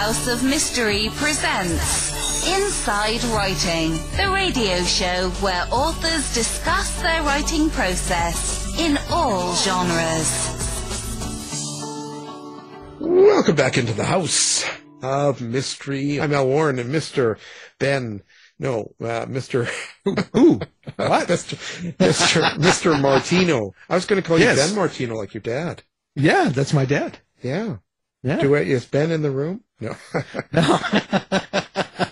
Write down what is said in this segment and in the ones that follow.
House of Mystery presents Inside Writing, the radio show where authors discuss their writing process in all genres. Welcome back into the House of Mystery. I'm Al Warren and Mr. Ben. No, uh, Mr. Who? What? Mr. Mr. Mr. Martino. I was going to call Yes. you Ben Martino like your dad. Yeah, that's my dad. Yeah. Yeah. Do I, is Ben in the room? No. No.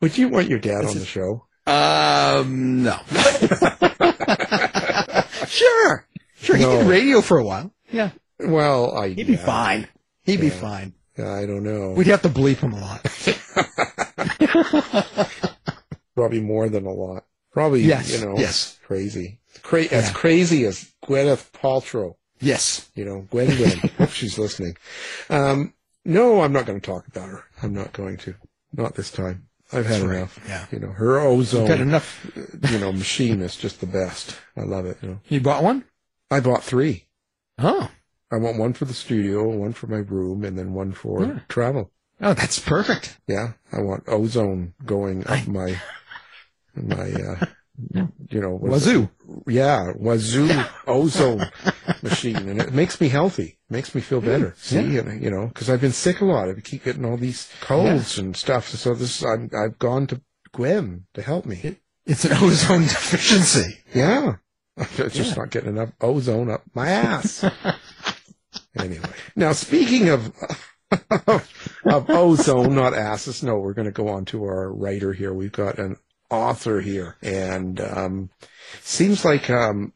Would you want your dad on the show? um, no. sure. Sure. He did radio for a while. Yeah. Well, I. He'd be yeah, fine. He'd be fine. I don't know. We'd have to bleep him a lot. Probably more than a lot. Probably, Yes, you know, yes. crazy. Cra- As crazy as Gwyneth Paltrow. yes. you know, Gwen Gwen. Hope she's listening. Um, no, I'm not going to talk about her. I'm not going to. Not this time. I've had right. enough. Yeah. You know, her ozone, Got enough. you know, machine is just the best. I love it. You know, You bought one? I bought three. Oh. I want one for the studio, one for my room, and then one for Yeah. travel. Oh, that's perfect. Yeah, I want ozone going up my my uh, you know Wazoo. it? Yeah, wazoo ozone machine, and it makes me healthy. Makes me feel better. See, yeah. and, you know, because I've been sick a lot. I keep getting all these colds and stuff. So this, I'm, I've gone to Gwen to help me. It's an ozone deficiency. Yeah, I'm just not getting enough ozone up my ass. anyway, now speaking of of ozone, not asses. No, we're going to go on to our writer here. We've got an author here, and um, seems like um,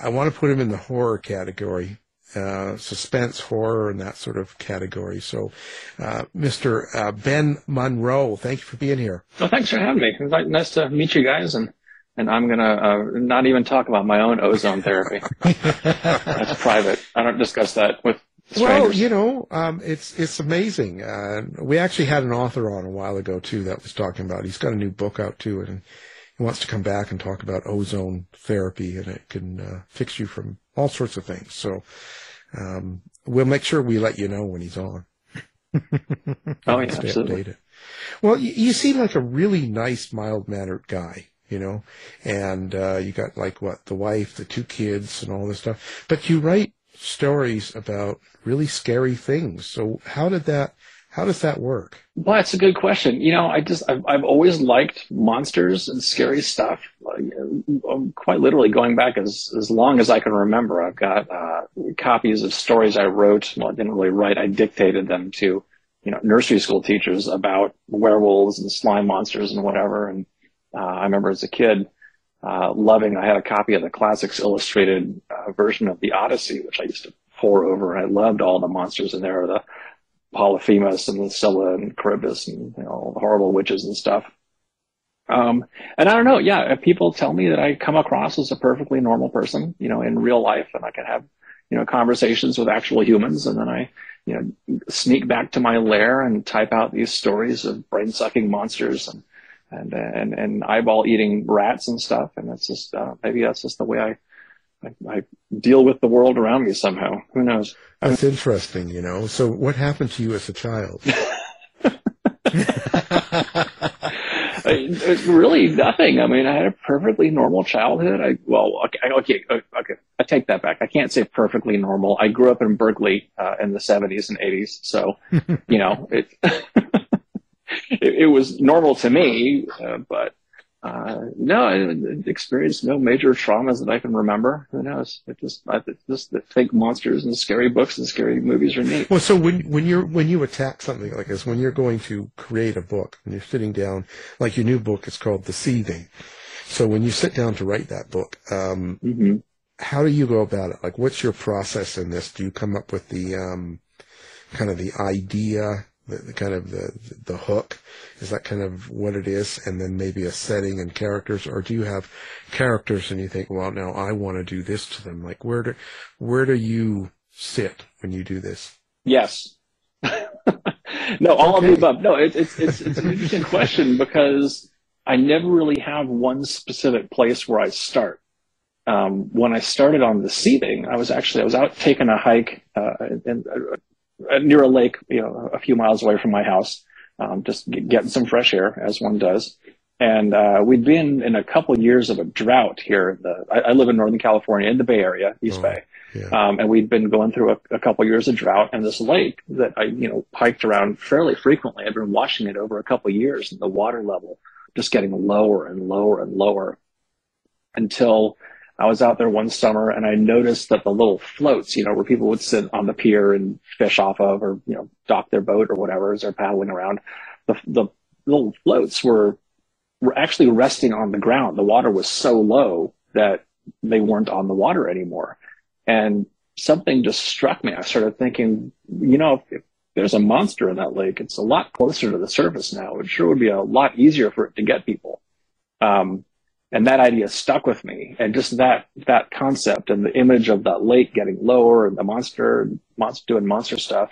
I want to put him in the horror category, uh, suspense horror, and that sort of category. So, uh, Mr. Uh, Ben Monroe, thank you for being here. Well, thanks for having me. It's like, nice to meet you guys, and and I'm gonna uh, not even talk about my own ozone therapy. That's private. I don't discuss that with Strangers. Well, you know, um, it's it's amazing. Uh, we actually had an author on a while ago too that was talking about. He's got a new book out too, and he wants to come back and talk about ozone therapy, and it can uh, fix you from all sorts of things. So um, we'll make sure we let you know when he's on. oh yeah, absolutely. updated. Well, you, you seem like a really nice, mild mannered guy, you know, and uh, you got like what the wife, the two kids, and all this stuff. But you write stories about really scary things. So how did that? How does that work? Well, that's a good question. You know, I just I've, I've always liked monsters and scary stuff. Uh, quite literally, going back as as long as I can remember, I've got uh, copies of stories I wrote. Well, I didn't really write. I dictated them to you know nursery school teachers about werewolves and slime monsters and whatever. And uh, I remember as a kid uh, loving. I had a copy of the Classics Illustrated uh, version of the Odyssey, which I used to pore over. I loved all the monsters in there. The Polyphemus and Scylla and Charybdis and you know, all the horrible witches and stuff. Um, and I don't know, yeah, if people tell me that I come across as a perfectly normal person, you know, in real life and I can have, you know, conversations with actual humans and then I, you know, sneak back to my lair and type out these stories of brain sucking monsters and, and, and, and eyeball eating rats and stuff. And that's just, uh, maybe that's just the way I, I, I deal with the world around me somehow. Who knows? That's interesting, you know. So what happened to you as a child? It's really nothing. I mean, I had a perfectly normal childhood. I well, okay, okay, okay. I take that back. I can't say perfectly normal. I grew up in Berkeley uh, in the '70s and '80s, so you know it. it, it was normal to me, uh, but uh, no, I experienced no major traumas that I can remember. Who knows? It just, I just think monsters and scary books and scary movies are neat. Well, so when when you're when you attack something like this, when you're going to create a book, and you're sitting down, like your new book is called The Seething. So when you sit down to write that book, um, hmm how do you go about it? Like, what's your process in this? Do you come up with the um, kind of the idea, the, the kind of the the hook? Is that kind of what it is, and then maybe a setting and characters, or do you have characters and you think, well, now I want to do this to them? Like, where do where do you sit when you do this? Yes. no, all of Okay. the above. No, it, it's it's it's an interesting question because I never really have one specific place where I start. Um, when I started on the seething, I was actually I was out taking a hike uh, in, uh, near a lake, you know, a few miles away from my house, um, just get, getting some fresh air as one does. And uh, we'd been in a couple of years of a drought here. The, I, I, live in Northern California, in the Bay Area, East Oh, Bay, Yeah. um, and we'd been going through a, a couple of years of drought. And this lake that I, you know, hiked around fairly frequently. I've been watching it over a couple of years, and the water level just getting lower and lower and lower until I was out there one summer and I noticed that the little floats, you know, where people would sit on the pier and fish off of or, you know, dock their boat or whatever as they're paddling around, the, the little floats were, were actually resting on the ground. The water was so low that they weren't on the water anymore. And something just struck me. I started thinking, you know, if, there's a monster in that lake, it's a lot closer to the surface now. It sure would be a lot easier for it to get people. Um, and that idea stuck with me. And just that that concept and the image of that lake getting lower and the monster monster doing monster stuff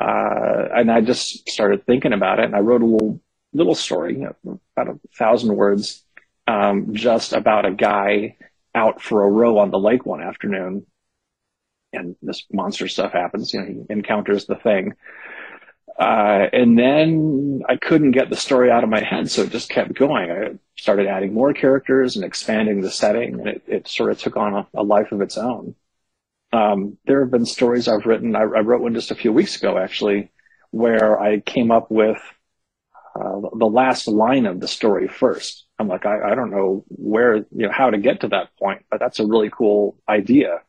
uh, and i just started thinking about it. And i wrote a little little story you know, about a thousand words um, just about a guy out for a row on the lake one afternoon. And this monster stuff happens you know he encounters the thing uh, and then I couldn't get the story out of my head, so it just kept going. I started adding more characters and expanding the setting, and it, it sort of took on a, a life of its own. Um, there have been stories I've written. I, I, wrote one just a few weeks ago, actually, where I came up with uh, the last line of the story first. I'm like, I, I don't know where, you know, how to get to that point, but that's a really cool idea.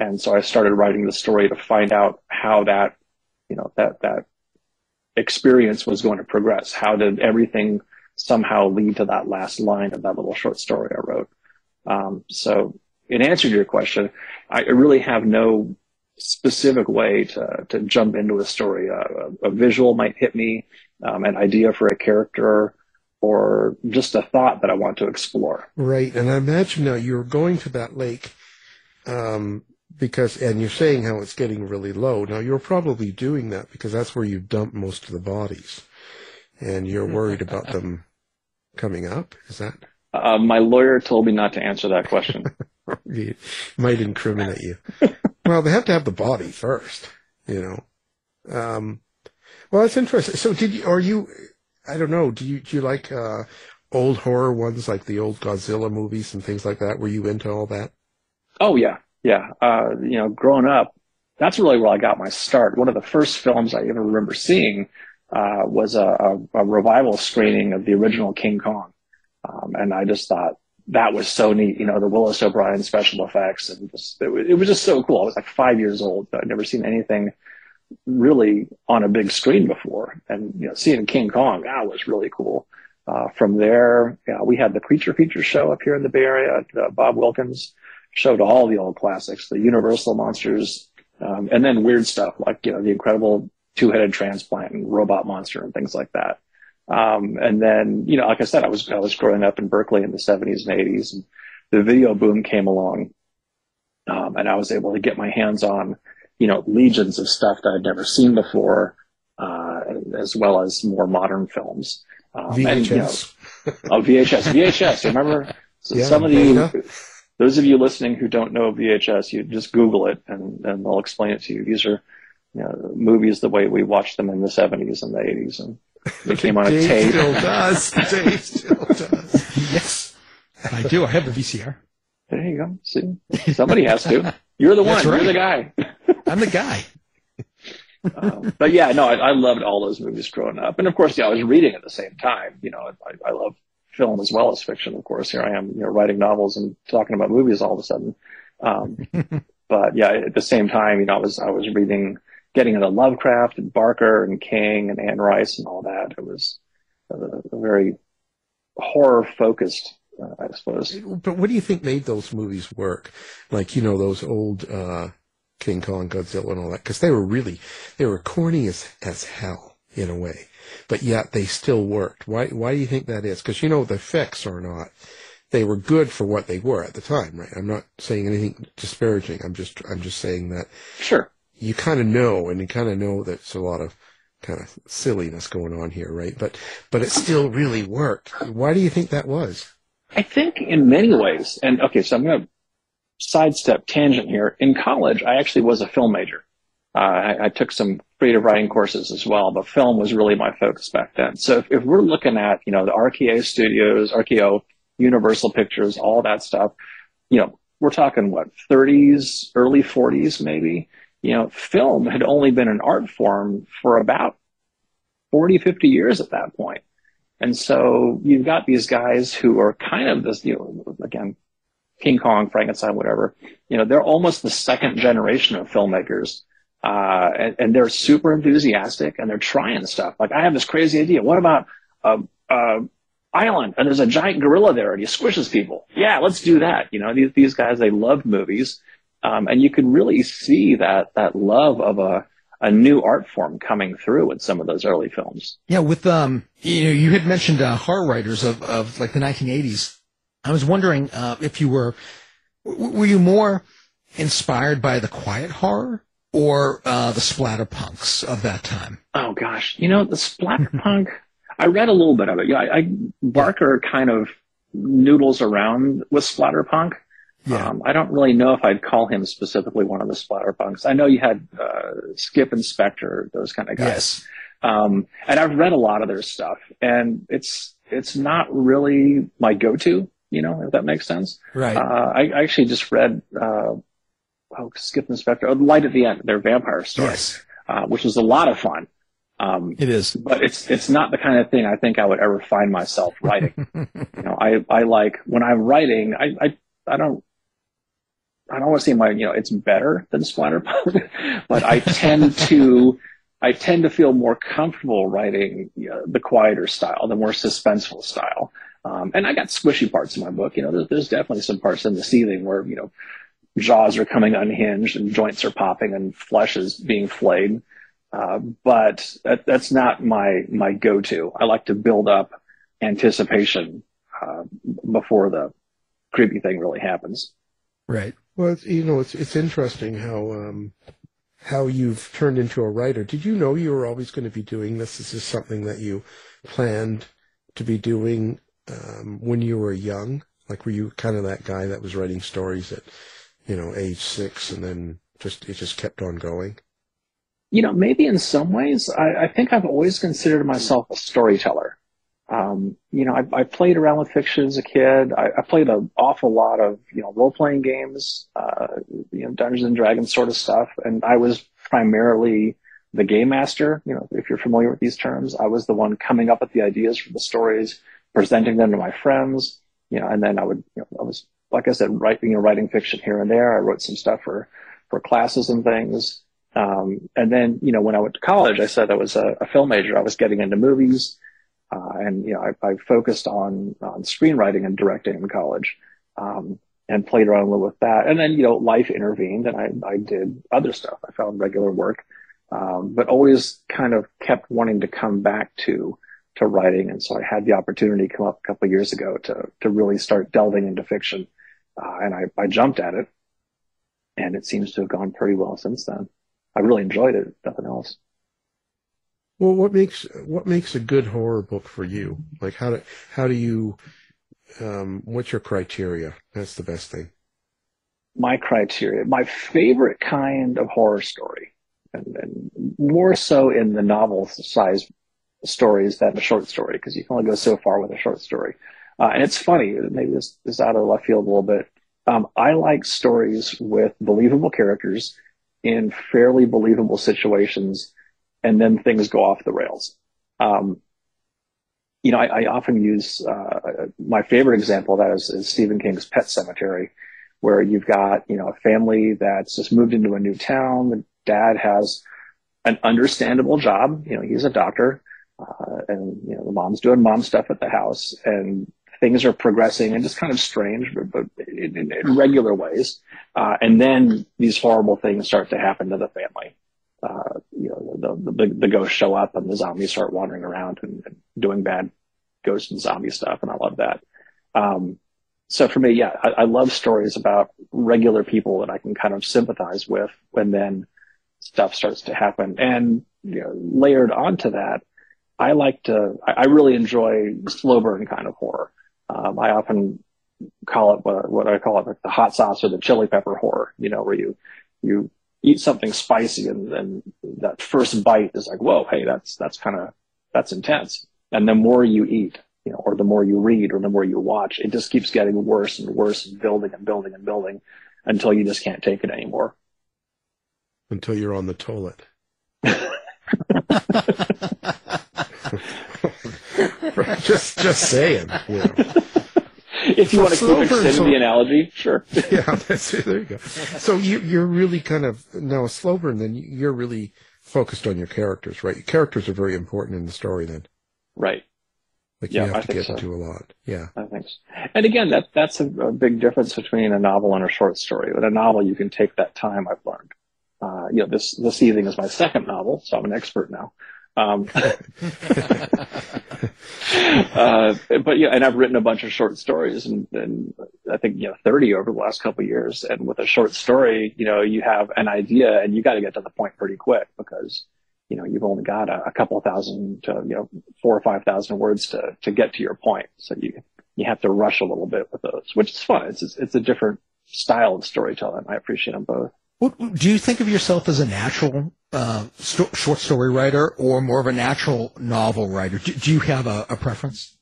And so I started writing the story to find out how that, you know, that, that experience was going to progress. How did everything somehow lead to that last line of that little short story I wrote? Um, so in answer to your question, I really have no specific way to, to jump into a story. Uh, a visual might hit me, um, an idea for a character, or just a thought that I want to explore. Right. And I imagine now you're going to that lake, um, because, and you're saying how it's getting really low. Now you're probably doing that because that's where you dump most of the bodies and you're worried about them coming up. Is that? Uh, my lawyer told me not to answer that question. it might incriminate you. well, they have to have the body first, you know. Um, well, that's interesting. So did you, are you, I don't know, do you, do you like, uh, old horror ones like the old Godzilla movies and things like that? Were you into all that? Oh yeah, yeah. Uh, you know, growing up, that's really where I got my start. One of the first films I ever remember seeing uh, was a, a, a, revival screening of the original King Kong, um, and I just thought that was so neat. You know, the Willis O'Brien special effects, and just, it, was, it was just so cool. I was like five years old. But I'd never seen anything really on a big screen before, and you know, seeing King Kong that was really cool. Uh, from there, know, we had the Creature Feature show up here in the Bay Area. Uh, Bob Wilkins showed all the old classics, the Universal monsters, um, and then weird stuff like you know the Incredible Two-Headed Transplant and Robot Monster and things like that. Um, and then you know, like I said, I was I was growing up in Berkeley in the 70s and 80s, and the video boom came along, um, and I was able to get my hands on you know legions of stuff that I'd never seen before, uh, as well as more modern films. Um, VHS. And, you know, oh, VHS, VHS. Remember so yeah, some of the those of you listening who don't know VHS, you just Google it and, and they'll explain it to you. These are you know, movies the way we watched them in the 70s and the 80s. And they came on a tape. Dave tape. still does. Dave still does. yes, I do. I have the VCR. There you go. See, somebody has to. You're the one. Right. You're the guy. I'm the guy. um, but yeah, no, I, I, loved all those movies growing up, and of course, yeah, I was reading at the same time. You know, I, I love film as well as fiction. Of course, here I am, you know, writing novels and talking about movies all of a sudden. Um, but yeah, at the same time, you know, I was I was reading, getting into Lovecraft and Barker and King and Anne Rice and all that. It was a, a very horror focused. Uh, I suppose. But what do you think made those movies work? Like, you know, those old, uh, King Kong, Godzilla and all that, because they were really, they were corny as, as hell in a way, but yet they still worked. Why, why do you think that is? Because, you know, the effects are not, they were good for what they were at the time, right? I'm not saying anything disparaging. I'm just, I'm just saying that. Sure. You kind of know, and you kind of know that it's a lot of kind of silliness going on here, right? But, but it still really worked. Why do you think that was? I think in many ways, and okay, so I'm going to sidestep tangent here. In college, I actually was a film major. Uh, I, I, took some creative writing courses as well, but film was really my focus back then. So if, if we're looking at, you know, the RKO studios, RKO, Universal Pictures, all that stuff, you know, we're talking what, 30s, early 40s maybe? You know, film had only been an art form for about 40, 50 years at that point. And so you've got these guys who are kind of this, you know, again, King Kong, Frankenstein, whatever, you know, they're almost the second generation of filmmakers. Uh, and, and, they're super enthusiastic and they're trying stuff. Like I have this crazy idea. What about a, a island and there's a giant gorilla there and he squishes people? Yeah, let's do that. You know, these, these guys, they love movies. Um, and you can really see that, that love of a, a new art form coming through in some of those early films. Yeah, with um, you know, you had mentioned uh, horror writers of of like the 1980s. I was wondering uh, if you were were you more inspired by the quiet horror or uh, the splatterpunks of that time? Oh gosh, you know the splatterpunk. I read a little bit of it. Yeah, I, I Barker kind of noodles around with splatterpunk. Yeah. Um, I don't really know if I'd call him specifically one of the splatterpunks. I know you had uh, Skipp and Spector, those kind of guys. Yes. Um, and I've read a lot of their stuff, and it's it's not really my go-to. You know, if that makes sense. Right. Uh, I, I, actually just read uh, oh, Skipp oh, Light at the End, their vampire story, yes. uh, which was a lot of fun. Um, it is, but it's it's not the kind of thing I think I would ever find myself writing. you know, I I like when I'm writing, I I, I don't I don't want to say my, you know, it's better than Splatterpunk, but I tend to, I tend to feel more comfortable writing you know, the quieter style, the more suspenseful style. Um, and I got squishy parts in my book. You know, there's, there's definitely some parts in the Seething where, you know, jaws are coming unhinged and joints are popping and flesh is being flayed. Uh, but that, that's not my, my go-to. I like to build up anticipation, uh, before the creepy thing really happens. Right. Well, it's, you know, it's it's interesting how um, how you've turned into a writer. Did you know you were always going to be doing this? Is this something that you planned to be doing um, when you were young? Like, were you kind of that guy that was writing stories at, you know, age six, and then just it just kept on going? You know, maybe in some ways, I, I think I've always considered myself a storyteller. Um, you know, I, I, played around with fiction as a kid. I, I played an awful lot of, you know, role playing games, uh, you know, Dungeons and Dragons sort of stuff. And I was primarily the game master. You know, if you're familiar with these terms, I was the one coming up with the ideas for the stories, presenting them to my friends, you know, and then I would, you know, I was, like I said, writing, know, writing fiction here and there. I wrote some stuff for, for classes and things. Um, and then, you know, when I went to college, I said I was a, a film major. I was getting into movies. Uh, and you know, I, I, focused on on screenwriting and directing in college, um, and played around a little with that. And then you know, life intervened, and I I did other stuff. I found regular work, um, but always kind of kept wanting to come back to to writing. And so I had the opportunity come up a couple years ago to to really start delving into fiction, uh, and I I jumped at it, and it seems to have gone pretty well since then. I really enjoyed it. Nothing else. Well, what makes what makes a good horror book for you? Like how do how do you um, what's your criteria? That's the best thing. My criteria, my favorite kind of horror story, and, and more so in the novel size stories than a short story, because you can only go so far with a short story. Uh, and it's funny, maybe this is out of left field a little bit. Um, I like stories with believable characters in fairly believable situations and then things go off the rails. Um, you know, I, I often use uh, my favorite example of that is, is Stephen King's Pet Sematary, where you've got you know a family that's just moved into a new town. The dad has an understandable job. You know, he's a doctor, uh, and you know the mom's doing mom stuff at the house, and things are progressing and just kind of strange, but, but in, in, in regular ways. Uh, and then these horrible things start to happen to the family uh, you know, the, the, the, ghosts show up and the zombies start wandering around and, and, doing bad ghost and zombie stuff. And I love that. Um, so for me, yeah, I, I, love stories about regular people that I can kind of sympathize with when then stuff starts to happen. And, you know, layered onto that, I like to, I, I really enjoy slow burn kind of horror. Um, I often call it what, what I call it like the hot sauce or the chili pepper horror, you know, where you, you eat something spicy and then that first bite is like, whoa, hey, that's, that's kind of, that's intense. And the more you eat, you know, or the more you read or the more you watch, it just keeps getting worse and worse and building and building and building until you just can't take it anymore. Until you're on the toilet. just, just saying. You know. If you So want to keep Slow extending so- the analogy, sure. yeah, that's. There you go. So you, you're really kind of now a slow burn. Then you're really focused on your characters, right? Your characters are very important in the story. Then, right. like Yeah, you have I to think get so. into a lot. Yeah, I think so. And again, that that's a, a big difference between a novel and a short story. With a novel, you can take that time. I've learned. Uh, you know, this The Seething is my second novel, so I'm an expert now. Um, uh, but yeah, and I've written a bunch of short stories, and, and I think you know 30 over the last couple years. And with a short story, you know, you have an idea, and you got to get to the point pretty quick because you know you've only got a, a couple thousand to you know four or five thousand words to to get to your point. So you you have to rush a little bit with those, which is fun. It's it's a different style of storytelling. I appreciate them both. Do you think of yourself as a natural uh, sto- short story writer or more of a natural novel writer? Do, do you have a, a preference?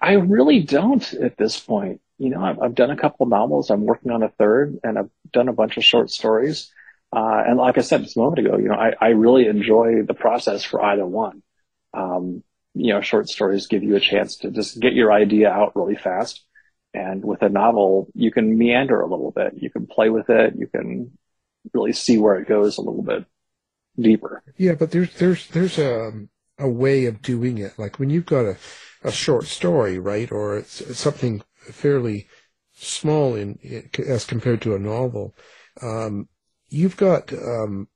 I really don't at this point. You know, I've, I've done a couple of novels. I'm working on a third, and I've done a bunch of short stories. Uh, and like I said just a moment ago, you know, I, I really enjoy the process for either one. Um, you know, short stories give you a chance to just get your idea out really fast. And with a novel, you can meander a little bit. You can play with it. You can really see where it goes a little bit deeper. yeah. But there's there's there's a a way of doing it. Like when you've got a a short story, right, or it's, it's something fairly small in, in as compared to a novel. Um, you've got um,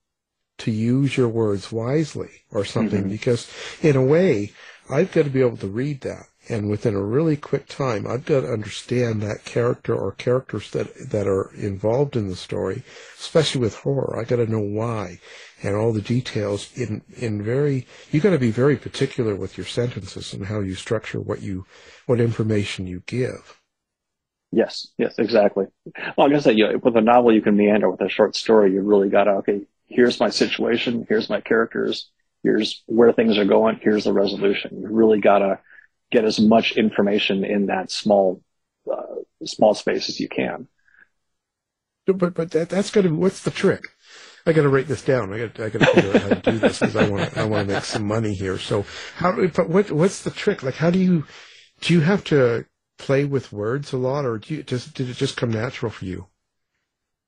to use your words wisely or something Mhm. because in a way I've got to be able to read that and within a really quick time I've got to understand that character or characters that that are involved in the story especially with horror I got to know why and all the details in in very you got to be very particular with your sentences and how you structure what you what information you give Yes, yes, exactly. Well, I said, you know, with a novel, you can meander. With a short story, you really got to, okay, here's my situation, here's my characters, here's where things are going, here's the resolution. You really got to get as much information in that small, uh, small space as you can. But but that that's got to what's the trick? I got to write this down. I got I got to figure out how to do this because I want I want to make some money here. So how? But what what's the trick? Like how do you do you have to play with words a lot, or do you just did it just come natural for you?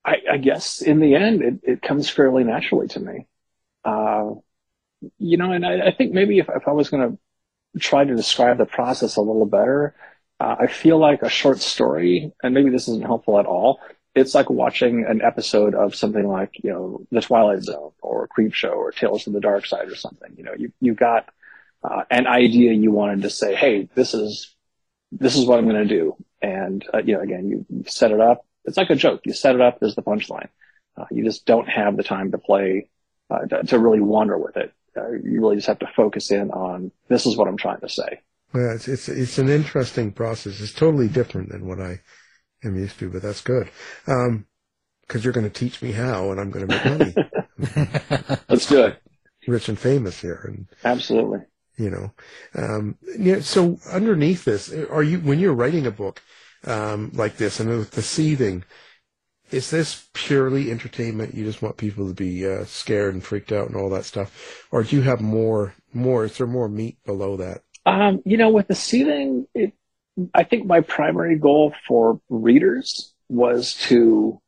I, I guess in the end, it, it comes fairly naturally to me. Uh, you know, and I, I think maybe if, if I was going to try to describe the process a little better, uh, I feel like a short story, and maybe this isn't helpful at all. It's like watching an episode of something like, you know, The Twilight Zone or Creepshow or Tales from the Dark Side or something. You know, you, you got uh, an idea you wanted to say, hey, this is, this is what I'm going to do. And, uh, you know, again, you, you set it up. It's like a joke. You set it up. There's the punchline. Uh, you just don't have the time to play, uh, to, to really wander with it. Uh, you really just have to focus in on this is what I'm trying to say. Yeah, it's it's it's an interesting process. It's totally different than what I am used to, but that's good. Um, because you're going to teach me how, and I'm going to make money, Let's do it. rich and famous here, and Absolutely. you know um yeah so underneath this are you when you're writing a book um like this and with the seething is this purely entertainment you just want people to be uh, scared and freaked out and all that stuff or do you have more more is there more meat below that Um, you know, with the seething, it, I think my primary goal for readers was to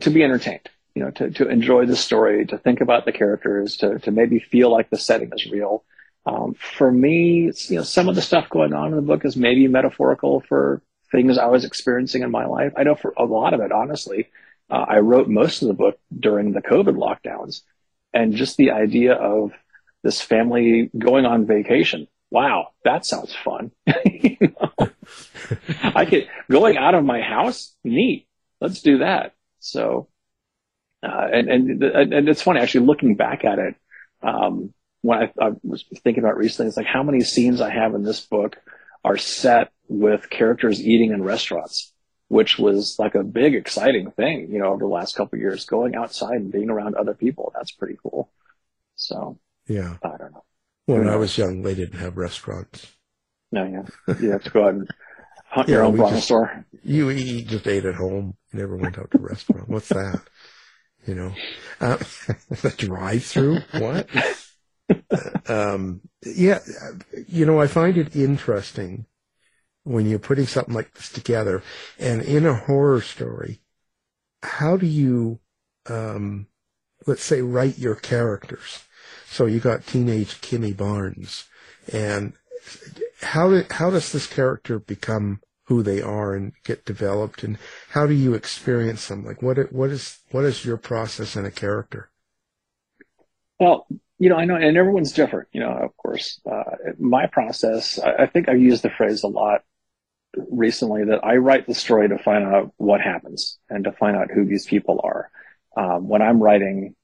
to be entertained. You know, to to enjoy the story, to think about the characters, to to maybe feel like the setting is real. Um, for me, you know, some of the stuff going on in the book is maybe metaphorical for things I was experiencing in my life. I know for a lot of it, honestly, uh, I wrote most of the book during the COVID lockdowns, and just the idea of this family going on vacation. Wow, that sounds fun. I could going out of my house. Neat. Let's do that. So, uh, and and and it's funny actually looking back at it. Um, when I, I was thinking about recently, it's like how many scenes I have in this book are set with characters eating in restaurants. which was like a big exciting thing, you know, over the last couple of years, going outside and being around other people. That's pretty cool. So Yeah. I don't know. When I was young, they didn't have restaurants. No, yeah. You have to go out and hunt Yeah, your own just- You you just ate at home. You never went out to a restaurant. What's that? You know, uh, the drive-through. What? um, yeah, you know, I find it interesting when you're putting something like this together, and in a horror story, how do you, um, let's say, write your characters? So you got teenage Kimmie Barnes, and how did, how does this character become who they are and get developed, and how do you experience them? Like, what what is what is your process in a character? Well, you know, I know, and everyone's different, you know, of course. Uh, my process, I, I think I've used the phrase a lot recently that I write the story to find out what happens and to find out who these people are. Um, when I'm writing,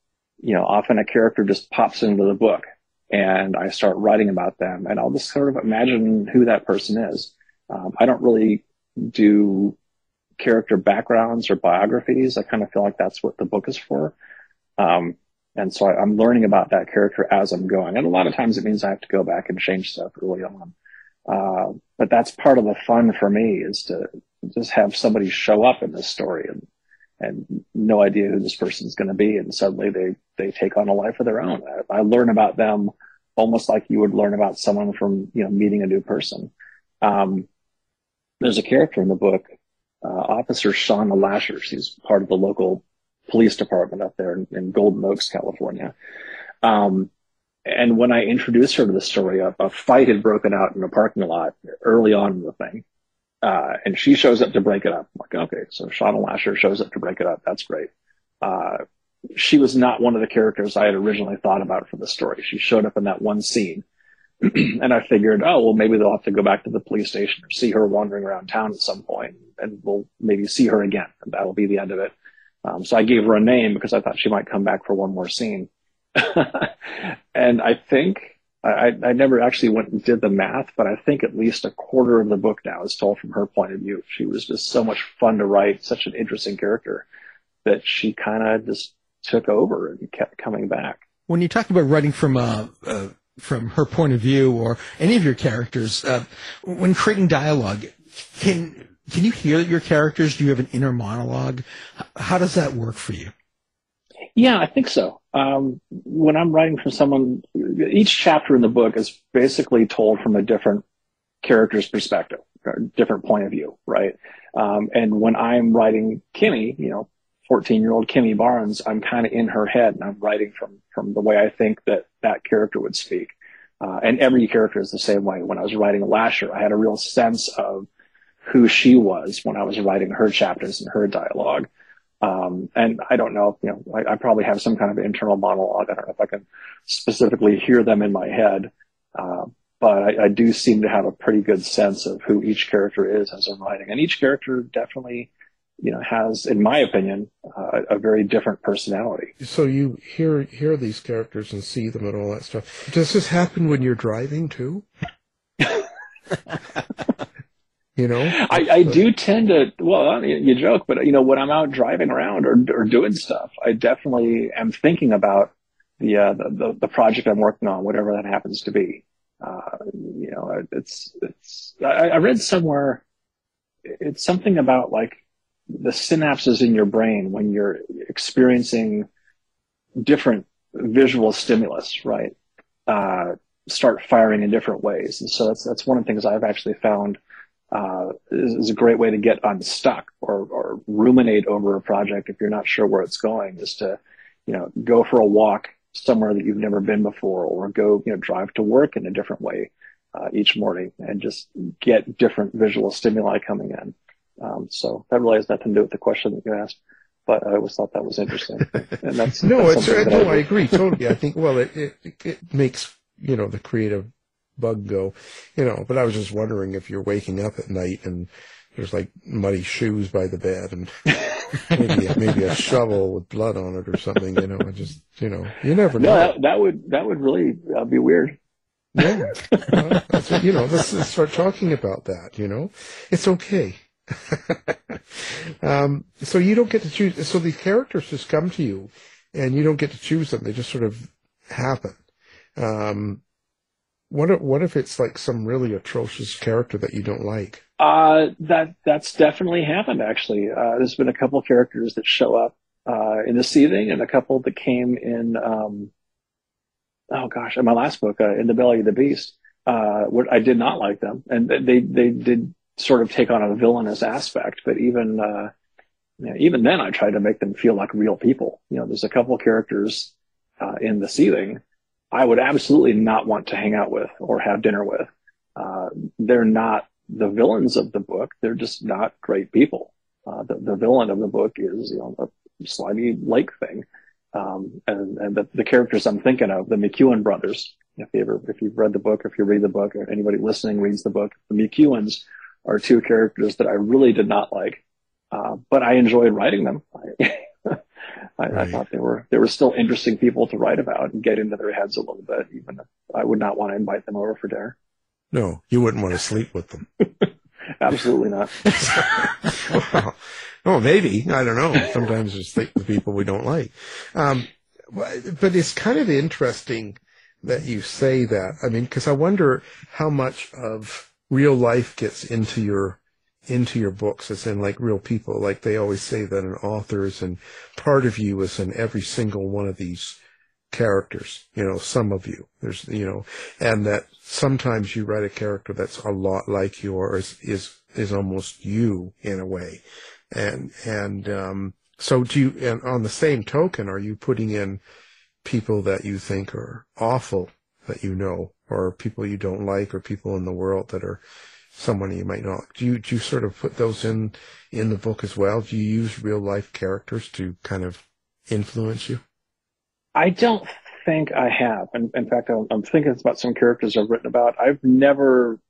you know, often a character just pops into the book and I start writing about them and I'll just sort of imagine who that person is. Um, I don't really do character backgrounds or biographies. I kind of feel like that's what the book is for. Um, and so I, I'm learning about that character as I'm going. And a lot of times it means I have to go back and change stuff early on. Uh, but that's part of the fun for me is to just have somebody show up in this story and, and no idea who this person's going to be. And suddenly they, they take on a life of their own. I, I learn about them almost like you would learn about someone from, you know, meeting a new person. Um, there's a character in the book, uh, Officer Shauna Lashers. He's part of the local police department up there in, in Golden Oaks, California. Um, and when I introduced her to the story, a, a fight had broken out in a parking lot early on in the thing. Uh, and she shows up to break it up. I'm like, okay, so Shauna Lasher shows up to break it up. That's great. Uh, she was not one of the characters I had originally thought about for the story. She showed up in that one scene. and I figured, oh, well, maybe they'll have to go back to the police station or see her wandering around town at some point and we'll maybe see her again. And that'll be the end of it. Um, so I gave her a name because I thought she might come back for one more scene. and I think I, I never actually went and did the math, but I think at least a quarter of the book now is told from her point of view. She was just so much fun to write, such an interesting character that she kind of just took over and kept coming back. When you talk about writing from uh, uh, from her point of view or any of your characters, uh, when creating dialogue, can can you hear your characters? Do you have an inner monologue? How does that work for you? Yeah, I think so. Um, when I'm writing from someone, each chapter in the book is basically told from a different character's perspective, different point of view, right? Um, and when I'm writing Kimmie, you know, 14 year old Kimmie Barnes, I'm kind of in her head and I'm writing from, from the way I think that that character would speak. Uh, and every character is the same way. When I was writing Lasher, I had a real sense of who she was when I was writing her chapters and her dialogue. Um, and I don't know, you know, I, I, probably have some kind of internal monologue. I don't know if I can specifically hear them in my head. Uh, but I, I, do seem to have a pretty good sense of who each character is as I'm writing. And each character definitely, you know, has, in my opinion, uh, a very different personality. So you hear hear these characters and see them and all that stuff. Does this happen when you're driving too? you know, I, I do tend to. Well, you joke, but you know, when I'm out driving around or or doing stuff, I definitely am thinking about the uh, the, the, the project I'm working on, whatever that happens to be. Uh, you know, it's it's. I, I read somewhere, it's something about like the synapses in your brain when you're experiencing different visual stimulus, right? Uh, start firing in different ways, and so that's that's one of the things I've actually found uh, is, is, a great way to get unstuck or, or ruminate over a project if you're not sure where it's going. Is to you know go for a walk somewhere that you've never been before, or go you know drive to work in a different way uh, each morning, and just get different visual stimuli coming in. Um, so that really has nothing to do with the question that you asked, but I always thought that was interesting. And that's no, that's it's, no, I, I agree totally. I think well, it, it it makes you know the creative bug go, you know. But I was just wondering if you're waking up at night and there's like muddy shoes by the bed and maybe maybe a shovel with blood on it or something. You know, I just you know you never know. No, that, that would that would really uh, be weird. Yeah, well, that's what, you know. Let's, let's start talking about that. You know, it's okay. um, so you don't get to choose. So the characters just come to you, and you don't get to choose them. They just sort of happen. Um, what if, what if it's like some really atrocious character that you don't like? Uh, that that's definitely happened. Actually, uh, there's been a couple characters that show up uh, in the seething, and a couple that came in. Um, oh gosh, in my last book, uh, in the belly of the beast, uh, what I did not like them, and they they did sort of take on a villainous aspect. But even uh, you know, even then, I tried to make them feel like real people. You know, there's a couple characters uh, in the seething I would absolutely not want to hang out with or have dinner with. Uh, they're not the villains of the book. They're just not great people. Uh, the, the villain of the book is, you know, a slimy lake thing. Um, and, and the, the characters I'm thinking of, the McEwen brothers, if you ever, if you've read the book, if you read the book, or anybody listening reads the book, the McEwens are two characters that I really did not like. Uh, but I enjoyed writing them. I, right. I, thought they were they were still interesting people to write about and get into their heads a little bit. Even if I would not want to invite them over for dinner. No, you wouldn't want to sleep with them. Absolutely not. well, oh, maybe I don't know. Sometimes we sleep with people we don't like. Um, but it's kind of interesting that you say that. I mean, because I wonder how much of real life gets into your into your books as in like real people. Like they always say that an author is and part of you is in every single one of these characters, you know, some of you. There's, you know, and that sometimes you write a character that's a lot like you yours is, is almost you in a way. And, and, um, so do you, and on the same token, are you putting in people that you think are awful that you know, or people you don't like, or people in the world that are someone you might not. Do you do you sort of put those in in the book as well? Do you use real life characters to kind of influence you? I don't think I have. In, in fact, I'm, I'm thinking about some characters I've written about. I've never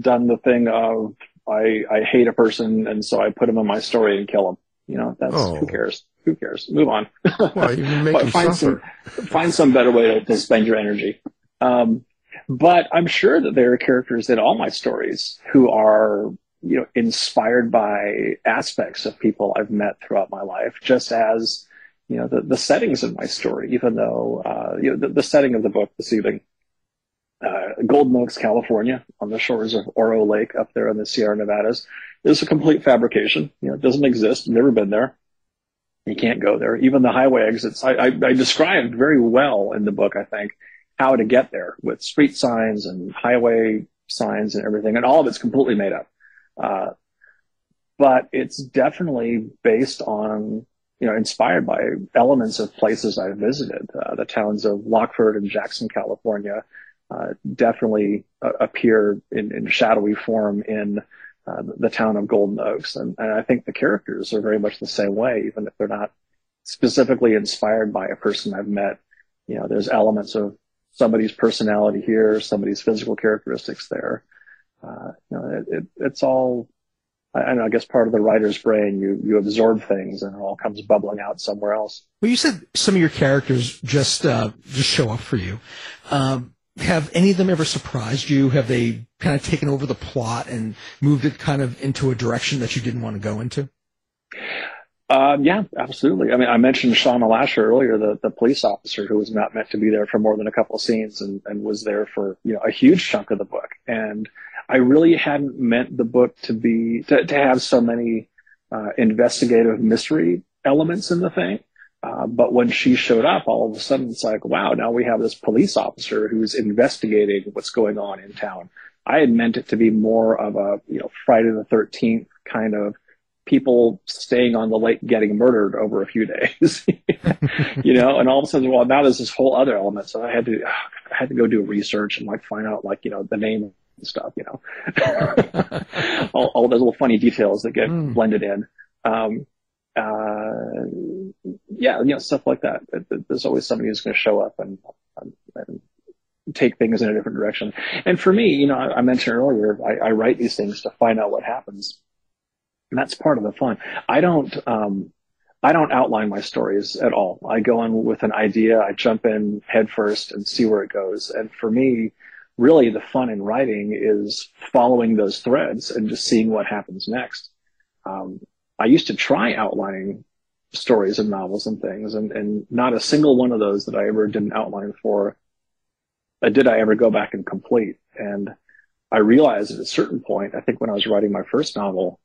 done the thing of I I hate a person and so I put him in my story and kill him. You know, that's oh. who cares. Who cares? Move on. Well, you make him find suffer. some find some better way to, to spend your energy. Um, but I'm sure that there are characters in all my stories who are, you know, inspired by aspects of people I've met throughout my life, just as, you know, the, the settings of my story, even though, uh, you know, the, the setting of the book, The Seething, uh, Golden Oaks, California, on the shores of Oro Lake up there in the Sierra Nevadas, is a complete fabrication. You know, it doesn't exist. Never been there. You can't go there. Even the highway exits, I, I, I described very well in the book, I think, how to get there with street signs and highway signs and everything, and all of it's completely made up. Uh, but it's definitely based on, you know, inspired by elements of places I've visited. Uh, the towns of Lockeford and Jackson, California, uh, definitely uh, appear in, in, shadowy form in uh, the town of Golden Oaks, and, and I think the characters are very much the same way, even if they're not specifically inspired by a person I've met. You know, there's elements of somebody's personality here, somebody's physical characteristics there. Uh, you know, it, it, it's all, I, know, I guess part of the writer's brain, you, you absorb things and it all comes bubbling out somewhere else. Well, you said some of your characters just, uh, just show up for you. Um, have any of them ever surprised you? Have they kind of taken over the plot and moved it kind of into a direction that you didn't want to go into? Um, yeah, absolutely. I mean, I mentioned Shauna Lasher earlier, the, the police officer who was not meant to be there for more than a couple of scenes and, and was there for, you know, a huge chunk of the book. And I really hadn't meant the book to be, to, to have so many, uh, investigative mystery elements in the thing. Uh, but when she showed up, all of a sudden it's like, wow, now we have this police officer who's investigating what's going on in town. I had meant it to be more of a, you know, Friday the 13th kind of people staying on the lake getting murdered over a few days, you know, and all of a sudden, well, now there's this whole other element. So I had to, I had to go do research and like find out like, you know, the name and stuff, you know, all, all those little funny details that get mm. blended in. Um, uh, yeah, you know, stuff like that. There's always somebody who's going to show up and, and, take things in a different direction. And for me, you know, I, I mentioned earlier, I, I write these things to find out what happens and that's part of the fun. I don't, um, I don't outline my stories at all. I go in with an idea. I jump in headfirst and see where it goes. And for me, really the fun in writing is following those threads and just seeing what happens next. Um, I used to try outlining stories and novels and things, and, and not a single one of those that I ever did an outline for uh, did I ever go back and complete. And I realized at a certain point, I think when I was writing my first novel,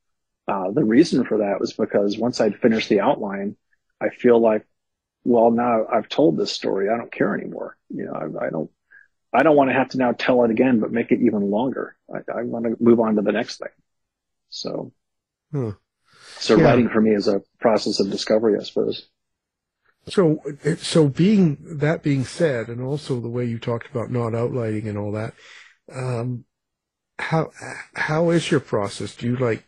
uh, the reason for that was because once I'd finished the outline, I feel like, well, now I've told this story. I don't care anymore. You know, I, I don't, I don't want to have to now tell it again, but make it even longer. I, I want to move on to the next thing. So, Huh. so Yeah. writing for me is a process of discovery, I suppose. So, so being that being said, and also the way you talked about not outlining and all that, um, how how is your process? Do you like?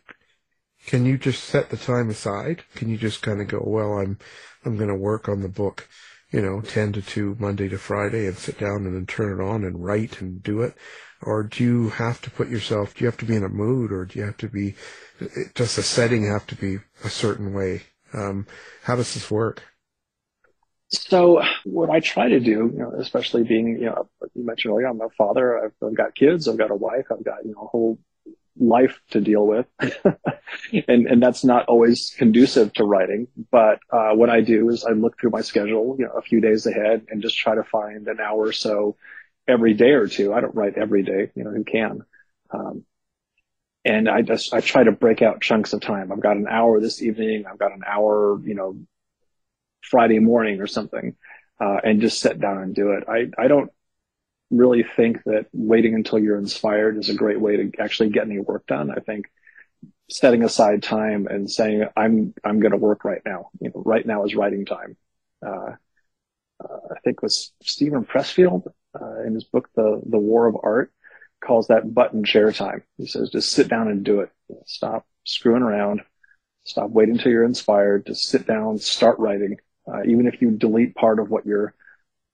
Can you just set the time aside? Can you just kind of go, well, I'm I'm going to work on the book, you know, ten to two, Monday to Friday, and sit down and then turn it on and write and do it, or do you have to put yourself? Do you have to be in a mood, or do you have to be? Does the setting have to be a certain way? Um, how does this work? So what I try to do, you know, especially being, you know, you mentioned earlier, I'm a father. I've, I've got kids. I've got a wife. I've got, you know, a whole life to deal with. and, and that's not always conducive to writing. But, uh, what I do is I look through my schedule, you know, a few days ahead and just try to find an hour or so every day or two. I don't write every day, you know, who can. Um, and I just, I try to break out chunks of time. I've got an hour this evening. I've got an hour, you know, Friday morning or something, uh, and just sit down and do it. I, I don't really think that waiting until you're inspired is a great way to actually get any work done. I think setting aside time and saying, I'm, I'm going to work right now. You know, right now is writing time. Uh, uh, I think was Steven Pressfield, uh, in his book, The, The War of Art calls that button chair time. He says, just sit down and do it. Stop screwing around. Stop waiting until you're inspired. Just sit down, start writing. Uh, even if you delete part of what you're,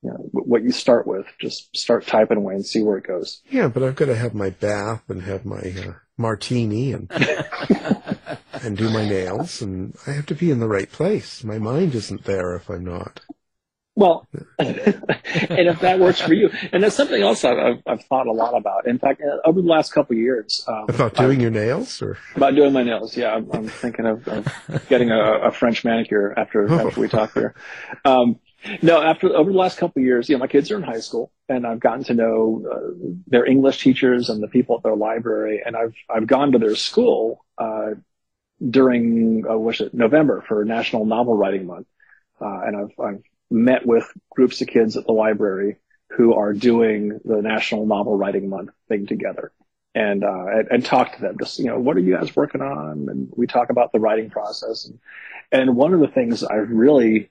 you know, what you start with, just start typing away and see where it goes. Yeah, but I've got to have my bath and have my uh, martini and and do my nails, and I have to be in the right place. My mind isn't there if I'm not. Well, and if that works for you, and that's something else I've, I've, I've thought a lot about. In fact, uh, over the last couple of years, um, About doing your nails, or about doing my nails. Yeah, I'm, I'm thinking of, of getting a, a French manicure after Oh. after we talk here. Um, no, after over the last couple of years, you know, my kids are in high school, and I've gotten to know uh, their English teachers and the people at their library, and I've I've gone to their school uh, during uh, what's it November for National Novel Writing Month, uh, and I've I've met with groups of kids at the library who are doing the National Novel Writing Month thing together and, uh, and, and talk to them. Just, you know, what are you guys working on? And we talk about the writing process. And, and one of the things I really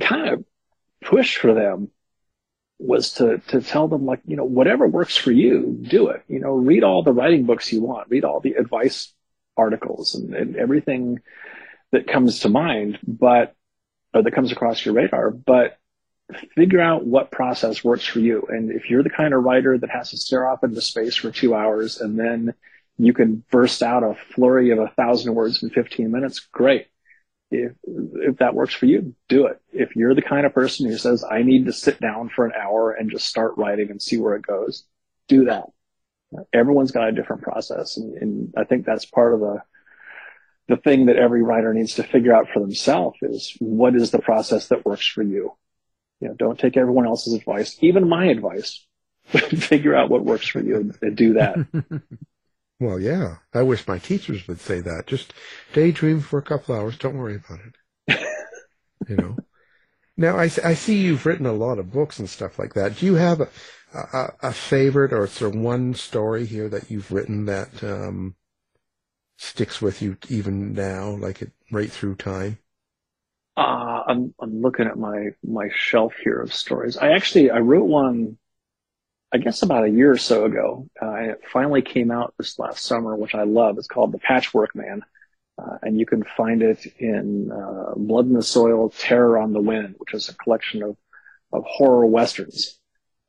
kind of push for them was to, to tell them like, you know, whatever works for you, do it. You know, read all the writing books you want, read all the advice articles and, and everything that comes to mind, but, or that comes across your radar, but figure out what process works for you. And if you're the kind of writer that has to stare off into space for two hours and then you can burst out a flurry of a thousand words in 15 minutes, great. If, if that works for you, do it. If you're the kind of person who says, I need to sit down for an hour and just start writing and see where it goes, do that. Everyone's got a different process. And, and I think that's part of the, the thing that every writer needs to figure out for themselves is what is the process that works for you? You know, don't take everyone else's advice, even my advice. figure out what works for you and, and do that. well, yeah. I wish my teachers would say that. Just daydream for a couple hours. Don't worry about it. you know. Now, I, I see you've written a lot of books and stuff like that. Do you have a, a, a favorite or sort of one story here that you've written that um, sticks with you even now, like it right through time? Uh, I'm, I'm looking at my, my shelf here of stories. I actually, I wrote one, I guess about a year or so ago. Uh, it finally came out this last summer, which I love. It's called The Patchwork Man. Uh, and you can find it in, uh, Blood in the Soil, Terror on the Wind, which is a collection of, of horror westerns.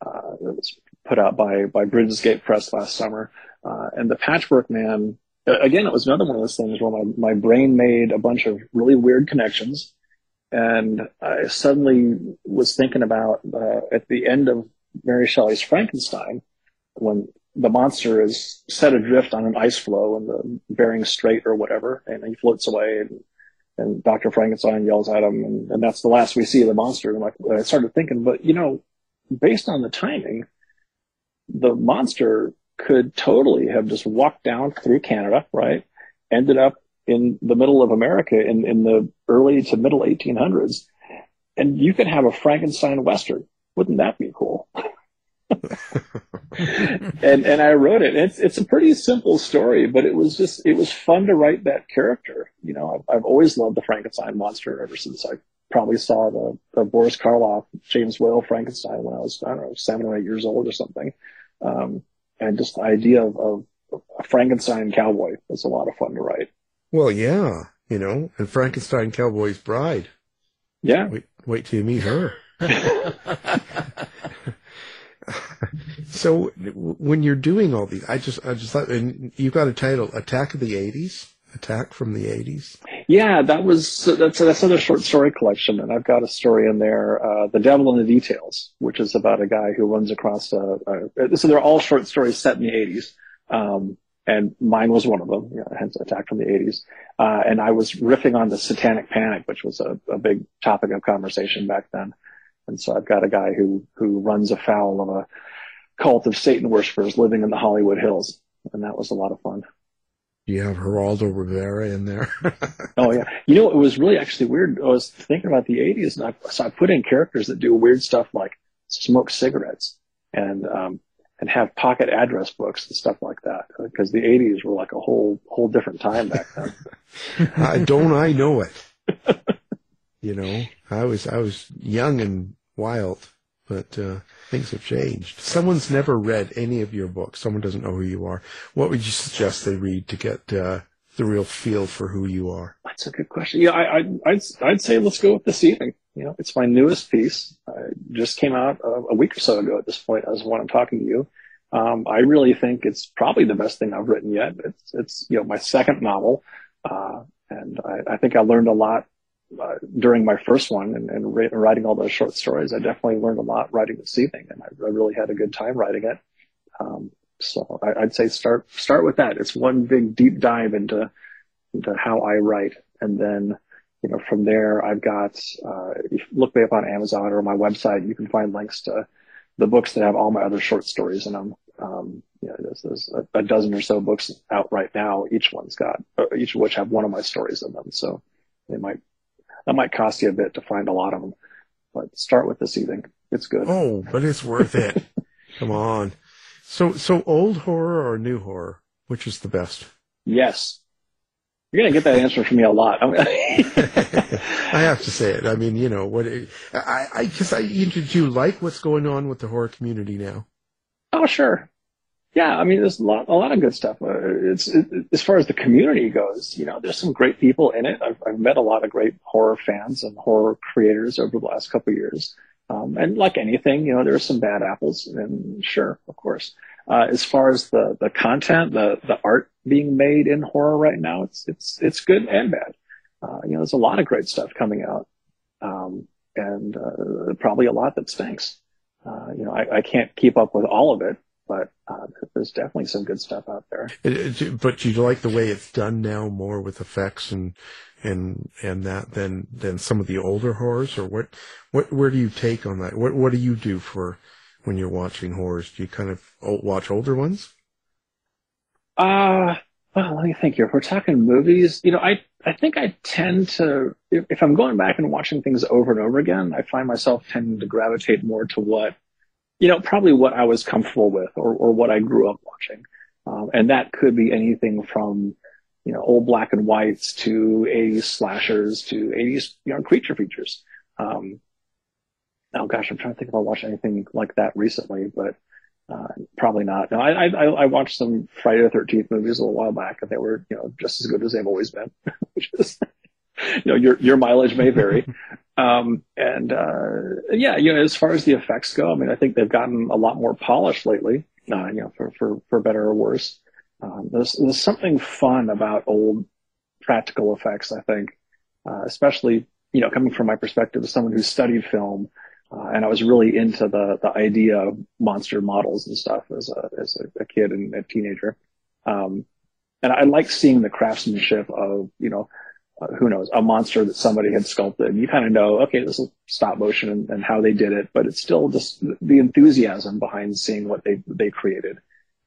Uh, it was put out by, by Brigid's Gate Press last summer. Uh, and The Patchwork Man, again, it was another one of those things where my, my brain made a bunch of really weird connections and I suddenly was thinking about uh, at the end of Mary Shelley's Frankenstein, when the monster is set adrift on an ice floe in the Bering Strait or whatever, and he floats away, and, and Dr. Frankenstein yells at him, and, and that's the last we see of the monster. And like, I started thinking, but you know, based on the timing, the monster could totally have just walked down through Canada, right? Ended up in the middle of America in, in the early to middle 1800s. And you could have a Frankenstein Western. Wouldn't that be cool? and and I wrote it. It's it's a pretty simple story, but it was just it was fun to write that character. You know, I've, I've always loved the Frankenstein monster ever since I probably saw the, the Boris Karloff James Whale Frankenstein when I was I don't know seven or eight years old or something. Um, and just the idea of, of a Frankenstein cowboy was a lot of fun to write. Well, yeah, you know, and Frankenstein Cowboy's Bride. Yeah. Wait, wait till you meet her. so when you're doing all these, I just, I just thought, and you got a title, Attack of the 80s? Attack from the 80s? Yeah, that was, that's, that's another short story collection. And I've got a story in there, uh, The Devil in the Details, which is about a guy who runs across a, a so they're all short stories set in the 80s. Um, and mine was one of them, you know, hence Attack from the 80s. Uh, and I was riffing on the Satanic Panic, which was a, a big topic of conversation back then. And so I've got a guy who, who runs afoul of a cult of Satan worshippers living in the Hollywood Hills. And that was a lot of fun. You have Geraldo Rivera in there. oh yeah. You know, it was really actually weird. I was thinking about the 80s and I, so I put in characters that do weird stuff like smoke cigarettes and, um, and have pocket address books and stuff like that because the 80s were like a whole whole different time back then. uh, don't I know it? you know, I was I was young and wild, but uh, things have changed. Someone's never read any of your books. Someone doesn't know who you are. What would you suggest they read to get uh, the real feel for who you are? That's a good question. Yeah, I, I, I'd I'd say let's go with The Seething. You know, it's my newest piece. I just came out a, a week or so ago at this point as when I'm talking to you. Um, I really think it's probably the best thing I've written yet. It's, it's, you know, my second novel. Uh, and I, I, think I learned a lot uh, during my first one and, and writing all those short stories. I definitely learned a lot writing The Seething and I, I really had a good time writing it. Um, so I, would say start, start with that. It's one big deep dive into, into how I write. And then, you know, from there, I've got, uh, if you look me up on Amazon or my website, you can find links to the books that have all my other short stories in them. Um, you know, there's, there's a, a, dozen or so books out right now. Each one's got, uh, each of which have one of my stories in them. So it might, that might cost you a bit to find a lot of them, but start with The Seething. It's good. Oh, but it's worth it. Come on. So, so old horror or new horror? Which is the best? Yes. You're gonna get that answer from me a lot. I have to say it. I mean, you know what? I, I, because I, do you like what's going on with the horror community now? Oh, sure. Yeah, I mean, there's a lot, a lot of good stuff. Uh, it's it, as far as the community goes, you know, there's some great people in it. I've, I've met a lot of great horror fans and horror creators over the last couple of years. Um, and like anything, you know, there are some bad apples, and sure, of course. Uh, as far as the, the content, the, the art being made in horror right now, it's, it's, it's good and bad. Uh, you know, there's a lot of great stuff coming out. Um, and, uh, probably a lot that stinks. Uh, you know, I, I can't keep up with all of it, but, uh, there's definitely some good stuff out there. It, it, but you like the way it's done now more with effects and, and, and that than, than some of the older horrors or what, what, where do you take on that? What, what do you do for, when you're watching horrors? Do you kind of watch older ones? Uh, well, let me think here. If we're talking movies, you know, I, I think I tend to, if, if, I'm going back and watching things over and over again, I find myself tending to gravitate more to what, you know, probably what I was comfortable with or, or what I grew up watching. Um, and that could be anything from, you know, old black and whites to 80s slashers to 80s, you know, creature features. Um, oh gosh, I'm trying to think if I watched anything like that recently, but uh, probably not. No, I, I, I watched some Friday the 13th movies a little while back, and they were you know just as good as they've always been, which is you know your your mileage may vary. um, and uh, yeah, you know as far as the effects go, I mean I think they've gotten a lot more polished lately. Uh, you know for for for better or worse. Um, there's there's something fun about old practical effects. I think, uh, especially you know coming from my perspective as someone who studied film Uh, and I was really into the the idea of monster models and stuff as a as a, a kid and a teenager. Um, and I like seeing the craftsmanship of you know uh, who knows a monster that somebody had sculpted. You kind of know okay this is stop motion and, and, how they did it, but it's still just the enthusiasm behind seeing what they they created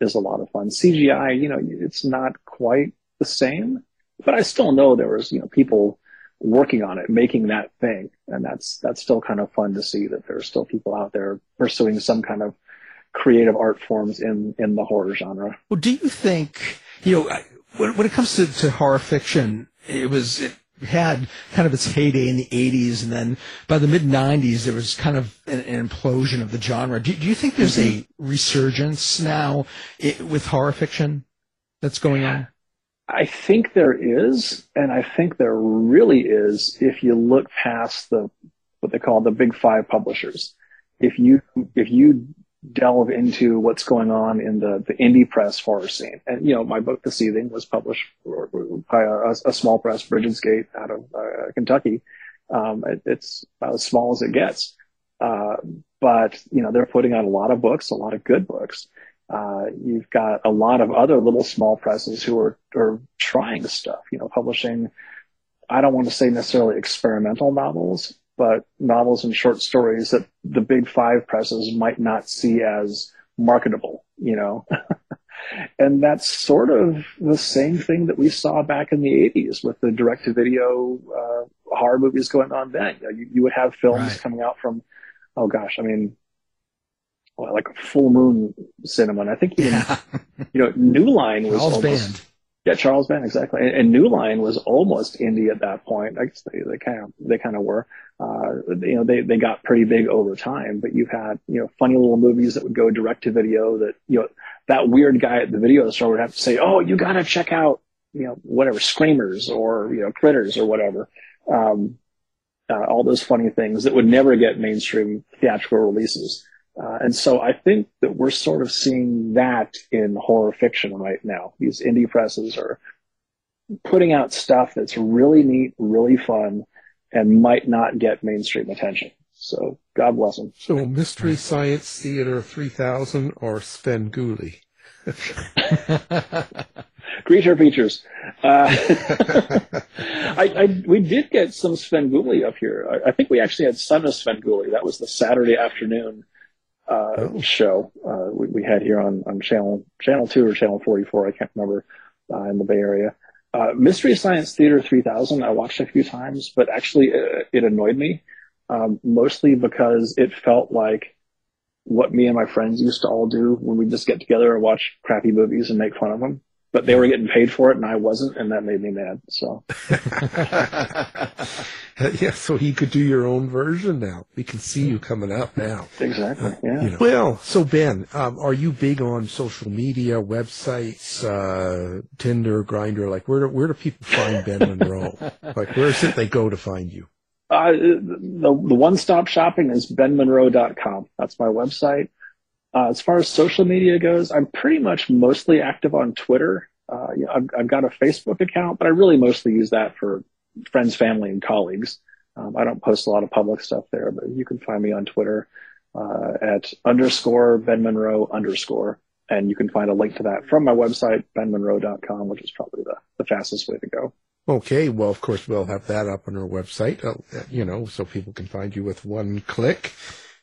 is a lot of fun. CGI, you know, it's not quite the same, but I still know there was you know people working on it, making that thing. And that's, that's still kind of fun to see that there are still people out there pursuing some kind of creative art forms in, in the horror genre. Well, do you think, you know, when, when it comes to, to horror fiction, it was, it had kind of its heyday in the 80s, and then by the mid 90s, there was kind of an, an implosion of the genre. Do, do, you think there's a resurgence now it, with horror fiction that's going on? I think there is, and I think there really is if you look past the what they call the big five publishers. If you if you delve into what's going on in the the indie press horror scene, and you know my book The Seething was published by a, a small press, Brigid's Gate, out of uh, Kentucky. Um, it, it's about as small as it gets, uh, but you know they're putting out a lot of books, a lot of good books. Uh, you've got a lot of other little small presses who are, are trying stuff, you know, publishing, I don't want to say necessarily experimental novels, but novels and short stories that the big five presses might not see as marketable, you know. and that's sort of the same thing that we saw back in the 80s with the direct to video uh, horror movies going on then. You, know, you, you would have films right. coming out from, oh gosh, I mean, well, like full moon cinema. And I think even, yeah. you know, New Line was almost, Band. Yeah, Charles Band, exactly. And, and, New Line was almost indie at that point. I guess they, they kind of, they kind of were. Uh, you know, they, they got pretty big over time, but you've had, you know, funny little movies that would go direct to video that, you know, that weird guy at the video store would have to say, Oh, you got to check out, you know, whatever, Screamers or, you know, Critters or whatever. Um, uh, all those funny things that would never get mainstream theatrical releases. Uh, and so I think that we're sort of seeing that in horror fiction right now. These indie presses are putting out stuff that's really neat, really fun, and might not get mainstream attention. So God bless them. So Mystery Science Theater 3000 or Sven Svengoolie? Creature features. Uh, I, I, we did get some Svengoolie up here. I, I, think we actually had Son of Svengoolie. That was the Saturday afternoon oh. show uh, we, we, had here on, on channel channel two or channel 44. I can't remember uh, in the Bay Area. Uh, Mystery Science Theater 3000. I watched a few times, but actually it, uh, it annoyed me um, mostly because it felt like what me and my friends used to all do when we just get together and watch crappy movies and make fun of them but they were getting paid for it and I wasn't, and that made me mad. So, yeah, so he could do your own version now. We can see you coming up now. Exactly. Yeah. You know. Well, so Ben, um, are you big on social media, websites, uh, Tinder, Grindr? Like, where do, where do people find Ben Monroe? like, where is it they go to find you? Uh, the the one stop shopping is benmonroe.com. That's my website. Uh, as far as social media goes, I'm pretty much mostly active on Twitter. Uh, I've, I've, got a Facebook account, but I really mostly use that for friends, family, and colleagues. Um, I don't post a lot of public stuff there, but you can find me on Twitter uh, at underscore Ben Monroe underscore. And you can find a link to that from my website, benmonroe.com, which is probably the, the fastest way to go. Okay. Well, of course, we'll have that up on our website, uh, you know, so people can find you with one click.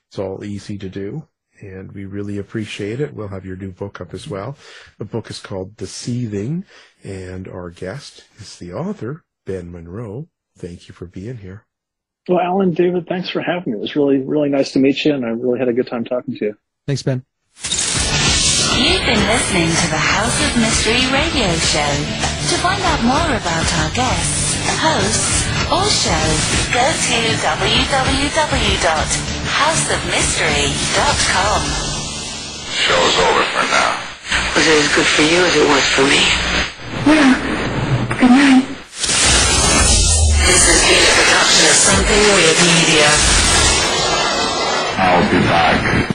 It's all easy to do and we really appreciate it. We'll have your new book up as well. The book is called The Seething, and our guest is the author, Ben Monroe. Thank you for being here. Well, Alan, David, thanks for having me. It was really, really nice to meet you, and I really had a good time talking to you. Thanks, Ben. You've been listening to the House of Mystery radio show. To find out more about our guests, hosts, or shows, go to www.houseofmystery.com. Show's over for now. Was it as good for you as it was for me? Yeah. good night. This has been a production of Something Weird Media. I'll be back.